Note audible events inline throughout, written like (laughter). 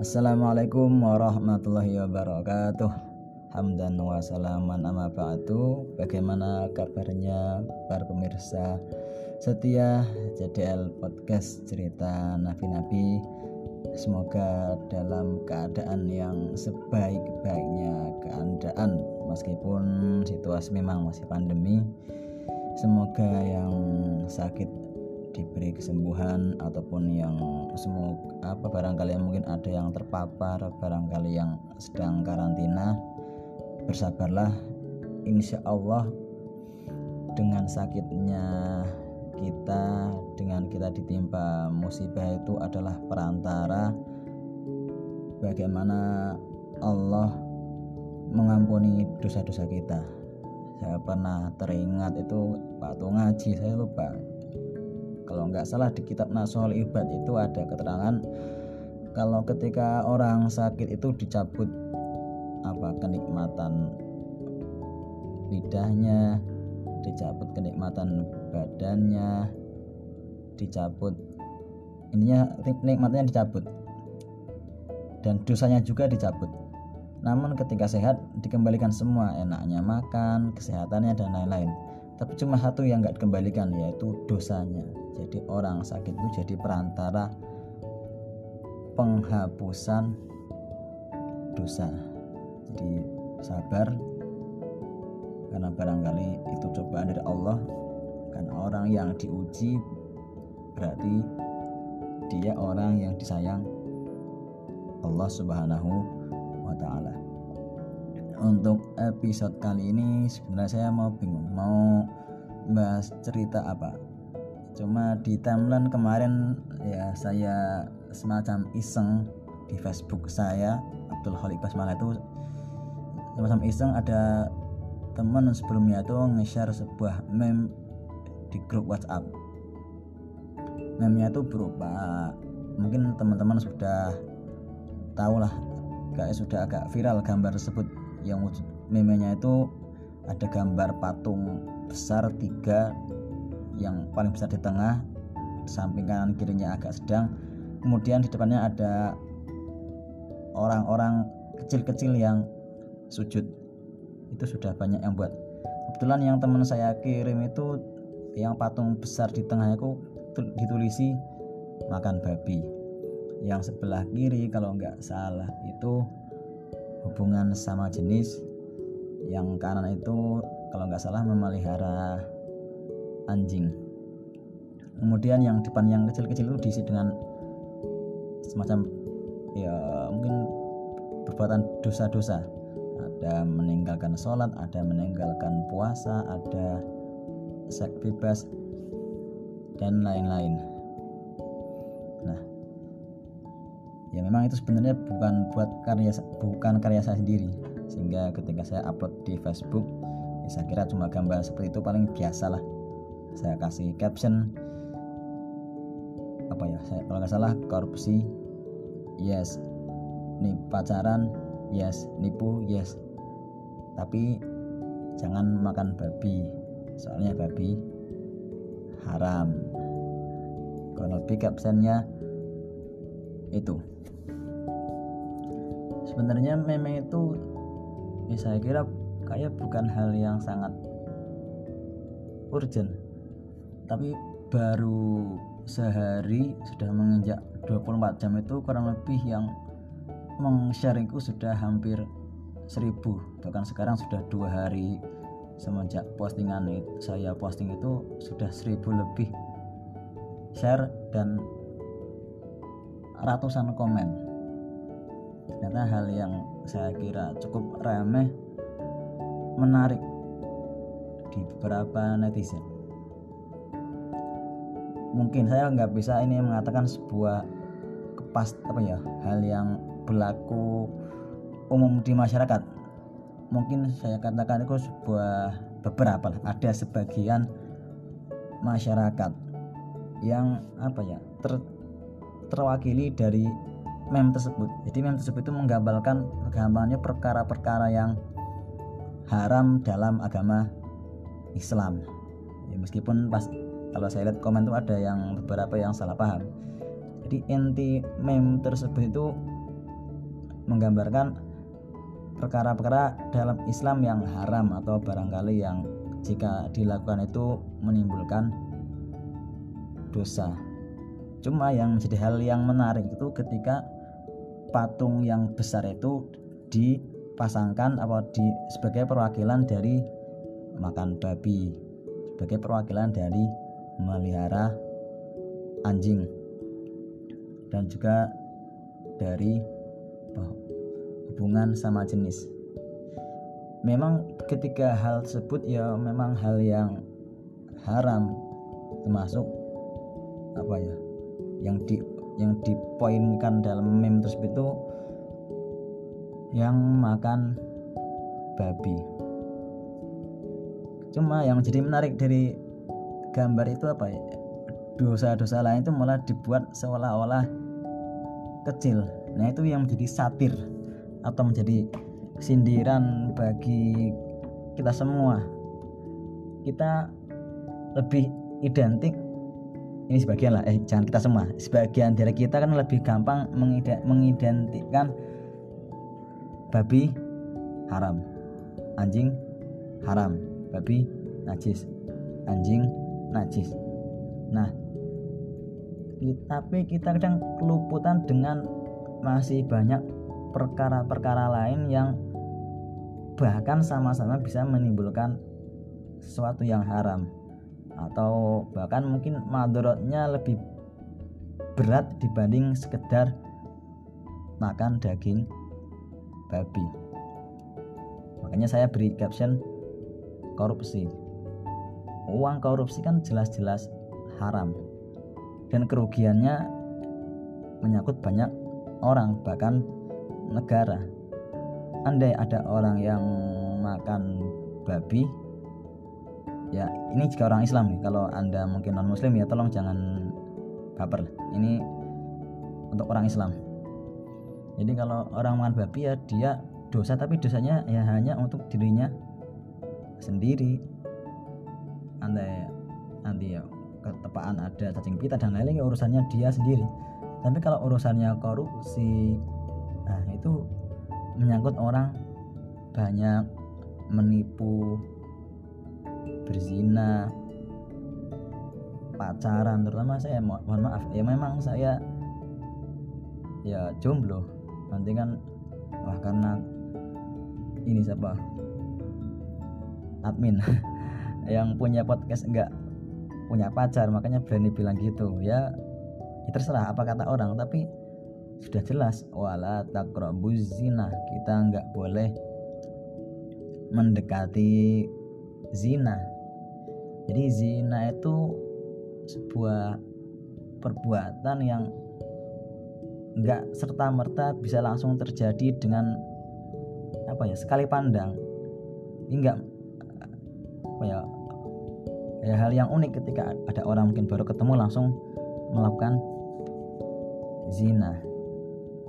Assalamualaikum warahmatullahi wabarakatuh. Hamdan wa salaman amma ba'du. Bagaimana kabarnya para pemirsa? Setia JDL Podcast Cerita Nabi-Nabi Semoga dalam keadaan yang sebaik-baiknya keadaan Meskipun situasi memang masih pandemi Semoga yang sakit diberi kesembuhan ataupun yang semua apa barangkali yang mungkin ada yang terpapar barangkali yang sedang karantina bersabarlah. Insya Allah dengan sakitnya kita dengan kita ditimpa musibah itu adalah perantara. Bagaimana Allah mengampuni dosa-dosa kita. Saya pernah teringat itu waktu ngaji saya lupa kalau nggak salah di kitab Nasol Ibad itu ada keterangan kalau ketika orang sakit itu dicabut apa kenikmatan lidahnya dicabut kenikmatan badannya dicabut ininya nikmatnya dicabut dan dosanya juga dicabut. Namun ketika sehat dikembalikan semua enaknya makan kesehatannya dan lain-lain. Tapi cuma satu yang nggak dikembalikan yaitu dosanya jadi orang sakit itu jadi perantara penghapusan dosa. Jadi sabar karena barangkali itu cobaan dari Allah. Karena orang yang diuji berarti dia orang yang disayang Allah Subhanahu wa taala. Untuk episode kali ini sebenarnya saya mau bingung mau bahas cerita apa cuma di timeline kemarin ya saya semacam iseng di Facebook saya Abdul Khalik Basmala itu semacam iseng ada teman sebelumnya itu nge-share sebuah meme di grup WhatsApp. Meme-nya itu berupa mungkin teman-teman sudah tahu lah kayak sudah agak viral gambar tersebut. Yang meme-nya itu ada gambar patung besar tiga yang paling besar di tengah samping kanan kirinya agak sedang. Kemudian di depannya ada orang-orang kecil-kecil yang sujud. Itu sudah banyak yang buat. Kebetulan yang teman saya kirim itu yang patung besar di tengahnya itu ditulisi makan babi. Yang sebelah kiri kalau nggak salah itu hubungan sama jenis. Yang kanan itu kalau nggak salah memelihara anjing. Kemudian yang depan yang kecil-kecil itu diisi dengan semacam ya mungkin perbuatan dosa-dosa. Ada meninggalkan sholat ada meninggalkan puasa ada seks bebas dan lain-lain. Nah ya memang itu sebenarnya bukan buat karya bukan karya saya sendiri. Sehingga ketika saya upload di Facebook ya saya kira cuma gambar seperti itu paling biasa lah saya kasih caption. Apa ya saya kalau nggak salah korupsi. Yes. Nih pacaran. Yes. Nipu. Yes. Tapi jangan makan babi. Soalnya babi haram. Kalau lebih captionnya itu. Sebenarnya meme itu ya saya kira kayak bukan hal yang sangat urgent tapi baru sehari sudah menginjak 24 jam itu kurang lebih yang meng-sharingku sudah hampir 1000 bahkan sekarang sudah dua hari semenjak postingan saya posting itu sudah 1000 lebih share dan ratusan komen. Ternyata hal yang saya kira cukup remeh menarik di beberapa netizen mungkin saya nggak bisa ini mengatakan sebuah kepas apa ya hal yang berlaku umum di masyarakat. Mungkin saya katakan itu sebuah beberapa ada sebagian masyarakat yang apa ya ter, terwakili dari mem tersebut. Jadi mem tersebut itu menggambarkan gambarnya perkara-perkara yang haram dalam agama Islam. Ya, meskipun pas kalau saya lihat komen tuh ada yang beberapa yang salah paham jadi inti meme tersebut itu menggambarkan perkara-perkara dalam Islam yang haram atau barangkali yang jika dilakukan itu menimbulkan dosa. Cuma yang menjadi hal yang menarik itu ketika patung yang besar itu dipasangkan apa di sebagai perwakilan dari makan babi, sebagai perwakilan dari melihara anjing dan juga dari hubungan sama jenis. Memang ketika hal tersebut ya memang hal yang haram termasuk apa ya yang di yang dipoinkan dalam meme tersebut itu yang makan babi cuma yang jadi menarik dari gambar itu apa ya? Dosa-dosa lain itu malah dibuat seolah-olah kecil. Nah itu yang menjadi satir atau menjadi sindiran bagi kita semua. Kita lebih identik ini sebagian lah eh jangan kita semua sebagian dari kita kan lebih gampang mengidentikan babi haram anjing haram babi najis anjing najis. Nah tapi kita kadang keluputan dengan masih banyak perkara-perkara lain yang bahkan sama-sama bisa menimbulkan sesuatu yang haram. Atau bahkan mungkin madorotnya lebih berat dibanding sekedar makan daging babi. Makanya saya beri caption korupsi uang korupsi kan jelas-jelas haram. Dan kerugiannya menyangkut banyak orang bahkan negara. Andai ada orang yang makan babi ya ini jika orang Islam kalau anda mungkin non Muslim ya tolong jangan baper. Ini untuk orang Islam. Jadi kalau orang makan babi ya dia dosa tapi dosanya ya hanya untuk dirinya sendiri anda nanti ya ketepaan ada cacing pita dan lain-lain ya urusannya dia sendiri. Tapi kalau urusannya korupsi nah itu menyangkut orang banyak menipu berzina pacaran terutama saya mo mohon maaf ya memang saya ya jomblo. Nanti kan wah karena ini siapa? Admin (laughs) yang punya podcast enggak punya pacar makanya berani bilang gitu. Ya, ya terserah apa kata orang tapi sudah jelas wala takrabuz zina. Kita enggak boleh mendekati zina. Jadi zina itu sebuah perbuatan yang enggak serta merta bisa langsung terjadi dengan apa ya sekali pandang. Enggak apa ya ya hal yang unik ketika ada orang mungkin baru ketemu langsung melakukan zina.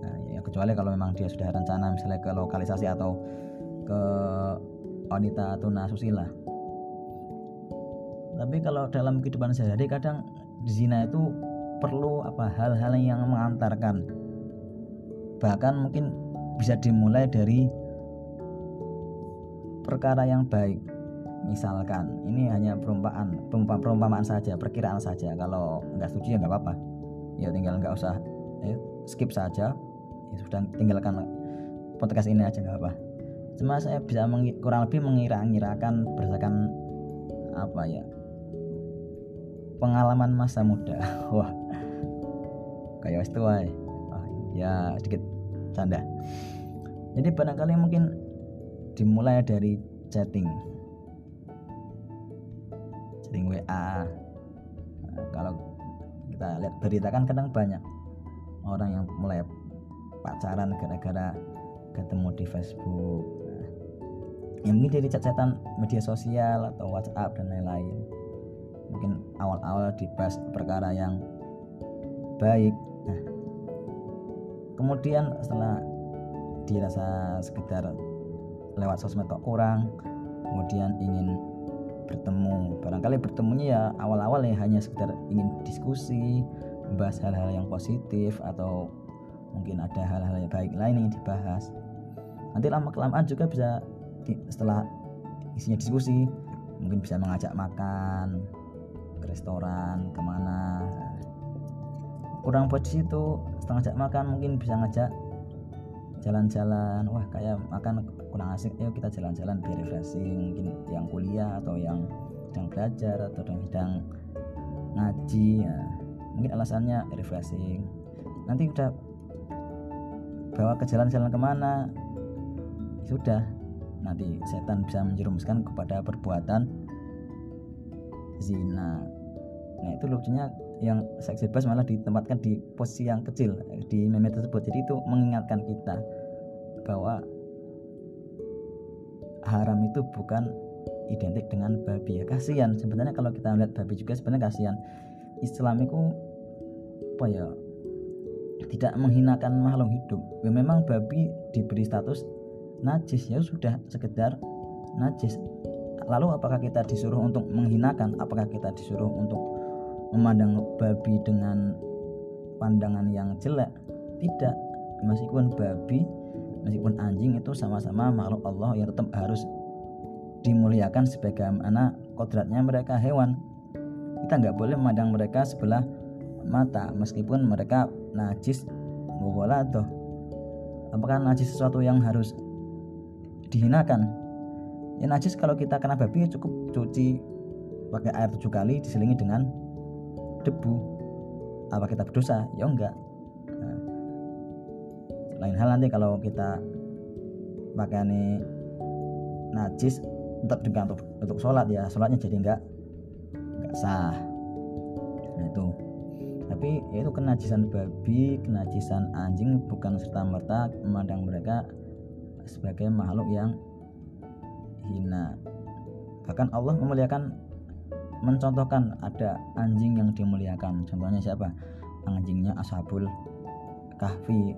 Nah, ya kecuali kalau memang dia sudah rencana misalnya ke lokalisasi atau ke wanita tuna susila. Tapi kalau dalam kehidupan sehari kadang zina itu perlu apa hal-hal yang mengantarkan. Bahkan mungkin bisa dimulai dari perkara yang baik misalkan ini hanya perumpamaan perumpamaan saja perkiraan saja. Kalau nggak setuju ya nggak apa-apa. Ya tinggal nggak usah ya, skip saja. Ya sudah tinggalkan podcast ini aja nggak apa cuma saya bisa kurang lebih mengira-ngirakan berdasarkan apa ya pengalaman masa muda. (laughs) Wah kayak itu oh, ya sedikit canda. Jadi barangkali mungkin dimulai dari chatting chatting WA nah, kalau kita lihat berita kan kadang banyak orang yang mulai pacaran gara-gara ketemu di Facebook. Nah, yang mungkin dari chat-chatan media sosial atau WhatsApp dan lain-lain. Mungkin awal-awal dibahas perkara yang baik. Nah kemudian setelah dirasa sekedar lewat sosmed kok kurang kemudian ingin bertemu. Barangkali bertemunya ya awal-awal ya hanya sekedar ingin diskusi membahas hal-hal yang positif atau mungkin ada hal-hal yang baik lain yang dibahas. Nanti lama kelamaan juga bisa setelah isinya diskusi mungkin bisa mengajak makan ke restoran ke mana. Kurang buat situ setelah ngajak makan mungkin bisa ngajak jalan-jalan. Wah kayak makan kurang asik yuk kita jalan-jalan biar refreshing mungkin yang kuliah atau yang sedang belajar atau yang sedang ngaji ya. mungkin alasannya refreshing. Nanti udah bawa ke jalan-jalan ke mana? Sudah. Nanti setan bisa menjerumuskan kepada perbuatan zina. Nah itu lucunya yang seks bebas malah ditempatkan di posisi yang kecil di meme tersebut. Jadi itu mengingatkan kita bahwa haram itu bukan identik dengan babi ya. Kasihan. Sebenarnya kalau kita melihat babi juga sebenarnya kasihan. Islam itu apa ya tidak menghinakan makhluk hidup. Ya, memang babi diberi status najis. Ya sudah sekedar najis. Lalu apakah kita disuruh untuk menghinakan? Apakah kita disuruh untuk memandang babi dengan pandangan yang jelek? Tidak. Meskipun babi meskipun anjing itu sama-sama makhluk Allah yang tetap harus dimuliakan sebagai anak kodratnya mereka hewan. Kita nggak boleh memandang mereka sebelah mata meskipun mereka najis atau apakah najis sesuatu yang harus dihinakan? Ya najis kalau kita kena babi ya cukup cuci pakai air tujuh kali diselingi dengan debu. Apa kita berdosa? Ya enggak lain hal nanti kalau kita pakai ini najis tetap juga untuk, untuk sholat ya. Sholatnya jadi enggak enggak sah. Nah itu. Tapi ya itu kenajisan babi kenajisan anjing bukan serta merta memandang mereka sebagai makhluk yang hina. Bahkan Allah memuliakan mencontohkan ada anjing yang dimuliakan. Contohnya siapa? Anjingnya ashabul kahfi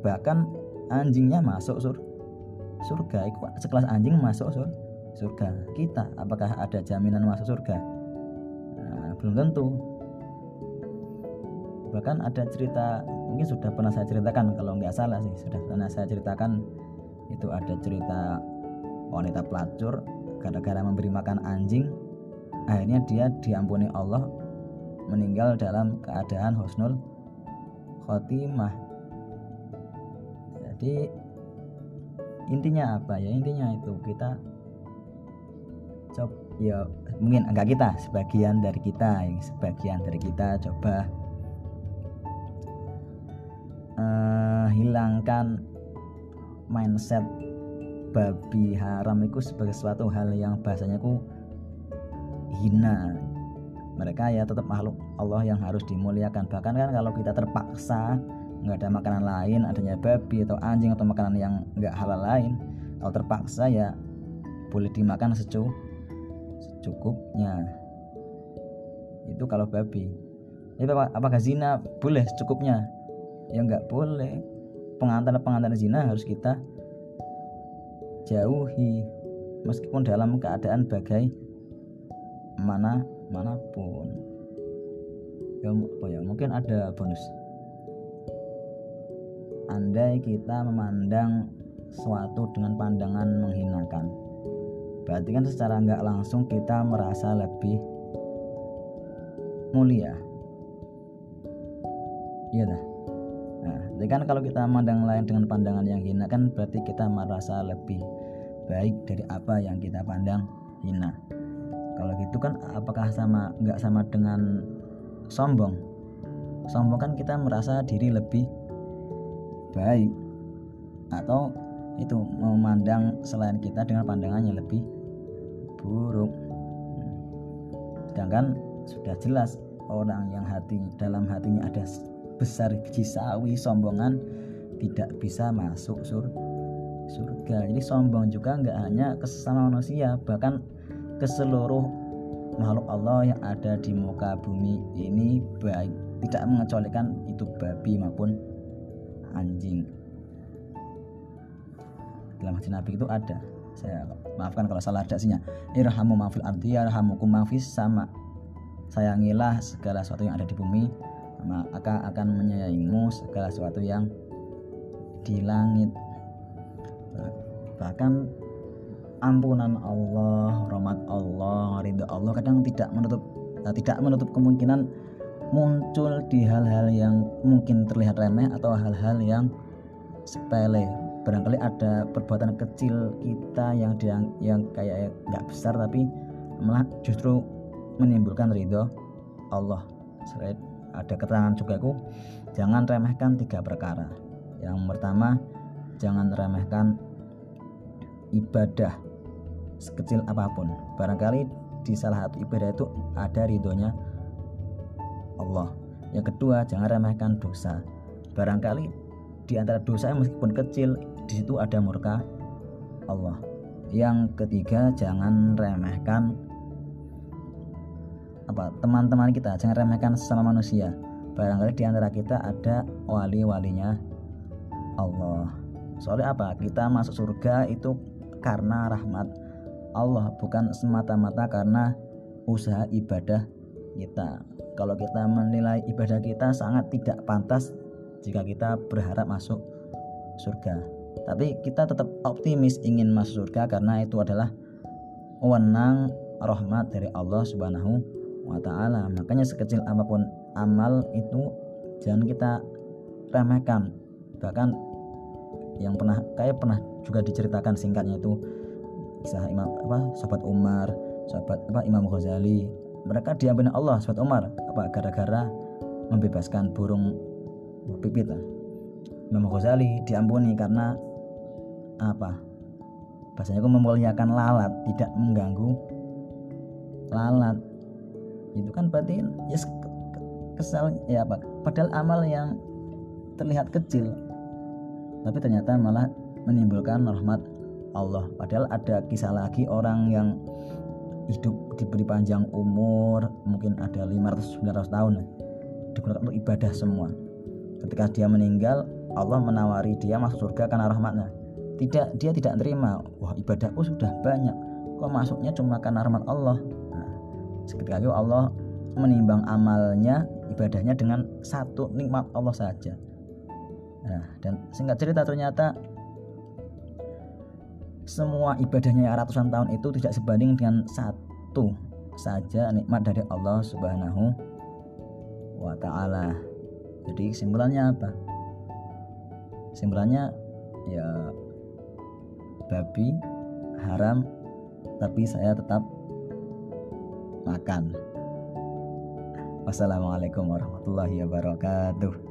bahkan anjingnya masuk sur surga. Sekelas anjing masuk sur surga. Kita apakah ada jaminan masuk surga? Nah, belum tentu. Bahkan ada cerita mungkin sudah pernah saya ceritakan kalau nggak salah sih sudah pernah saya ceritakan itu ada cerita wanita pelacur gara-gara memberi makan anjing. Akhirnya dia diampuni Allah meninggal dalam keadaan husnul khotimah jadi intinya apa ya? Intinya itu kita coba ya mungkin agak kita sebagian dari kita sebagian dari kita coba uh, hilangkan mindset babi haram itu sebagai suatu hal yang bahasanya ku hina. Mereka ya tetap makhluk Allah yang harus dimuliakan. Bahkan kan kalau kita terpaksa nggak ada makanan lain adanya babi atau anjing atau makanan yang nggak halal lain. Kalau terpaksa ya boleh dimakan secu secukupnya. Itu kalau babi. Ya apakah zina? Boleh secukupnya. Ya nggak boleh. Pengantar-pengantar zina harus kita jauhi. Meskipun dalam keadaan bagai mana mana pun ya, apa ya mungkin ada bonus andai kita memandang suatu dengan pandangan menghinakan berarti kan secara nggak langsung kita merasa lebih mulia iya dah Nah, jadi kan kalau kita memandang lain dengan pandangan yang hina kan berarti kita merasa lebih baik dari apa yang kita pandang hina. Kalau gitu kan apakah sama nggak sama dengan sombong? Sombong kan kita merasa diri lebih baik atau itu memandang selain kita dengan pandangan yang lebih buruk. Sedangkan sudah jelas orang yang hati dalam hatinya ada besar biji sombongan tidak bisa masuk sur surga jadi sombong juga nggak hanya ke sesama manusia bahkan ke seluruh makhluk Allah yang ada di muka bumi ini baik tidak mengecualikan itu babi maupun anjing. Dalam hadis Nabi itu ada. Saya maafkan kalau salah redaksinya irhamu mafil ardi yarhamukum mafis sama. Sayangilah segala sesuatu yang ada di bumi maka akan menyayangimu segala sesuatu yang di langit. Bahkan ampunan Allah rahmat Allah ridho Allah kadang tidak menutup eh, tidak menutup kemungkinan muncul di hal-hal yang mungkin terlihat remeh atau hal-hal yang sepele. Barangkali ada perbuatan kecil kita yang yang, yang kayak nggak besar tapi malah justru menimbulkan ridho Allah. Selain ada keterangan juga aku jangan remehkan tiga perkara. Yang pertama jangan remehkan ibadah sekecil apa pun. Barangkali di salah satu ibadah itu ada ridhonya Allah. Yang kedua jangan remehkan dosa. Barangkali di antara dosa meskipun kecil di situ ada murka Allah. Yang ketiga jangan remehkan apa teman-teman kita jangan remehkan sesama manusia. Barangkali di antara kita ada wali-walinya Allah. Soalnya apa? Kita masuk surga itu karena rahmat Allah bukan semata-mata karena usaha ibadah kita kalau kita menilai ibadah kita sangat tidak pantas jika kita berharap masuk surga tapi kita tetap optimis ingin masuk surga karena itu adalah wewenang rahmat dari Allah Subhanahu wa taala. Makanya sekecil apa pun amal itu jangan kita remehkan. Bahkan yang pernah kayak pernah juga diceritakan singkatnya itu kisah Imam apa sahabat Umar, sahabat apa Imam Ghazali. Mereka diampuni Allah sahabat Umar apa gara-gara membebaskan burung pipit. Imam Ghazali diampuni karena apa? Bahasanya aku memuliakan lalat, tidak mengganggu lalat. Itu kan berarti ya kesal ya apa? Padahal amal yang terlihat kecil tapi ternyata malah menimbulkan rahmat Allah. Padahal ada kisah lagi orang yang hidup diberi panjang umur, mungkin ada 500 900 tahun digunakan untuk ibadah semua. Ketika dia meninggal, Allah menawari dia masuk surga karena rahmatnya. Tidak, dia tidak terima. Wah ibadahku sudah banyak. Kok masuknya cuma karena rahmat Allah? Nah, seketika itu Allah menimbang amalnya, ibadahnya dengan satu nikmat Allah saja. Nah, dan singkat cerita ternyata semua ibadahnya ratusan tahun itu tidak sebanding dengan satu saja nikmat dari Allah Subhanahu wa taala. Jadi kesimpulannya apa? Kesimpulannya ya babi haram tapi saya tetap makan. Wassalamualaikum warahmatullahi wabarakatuh.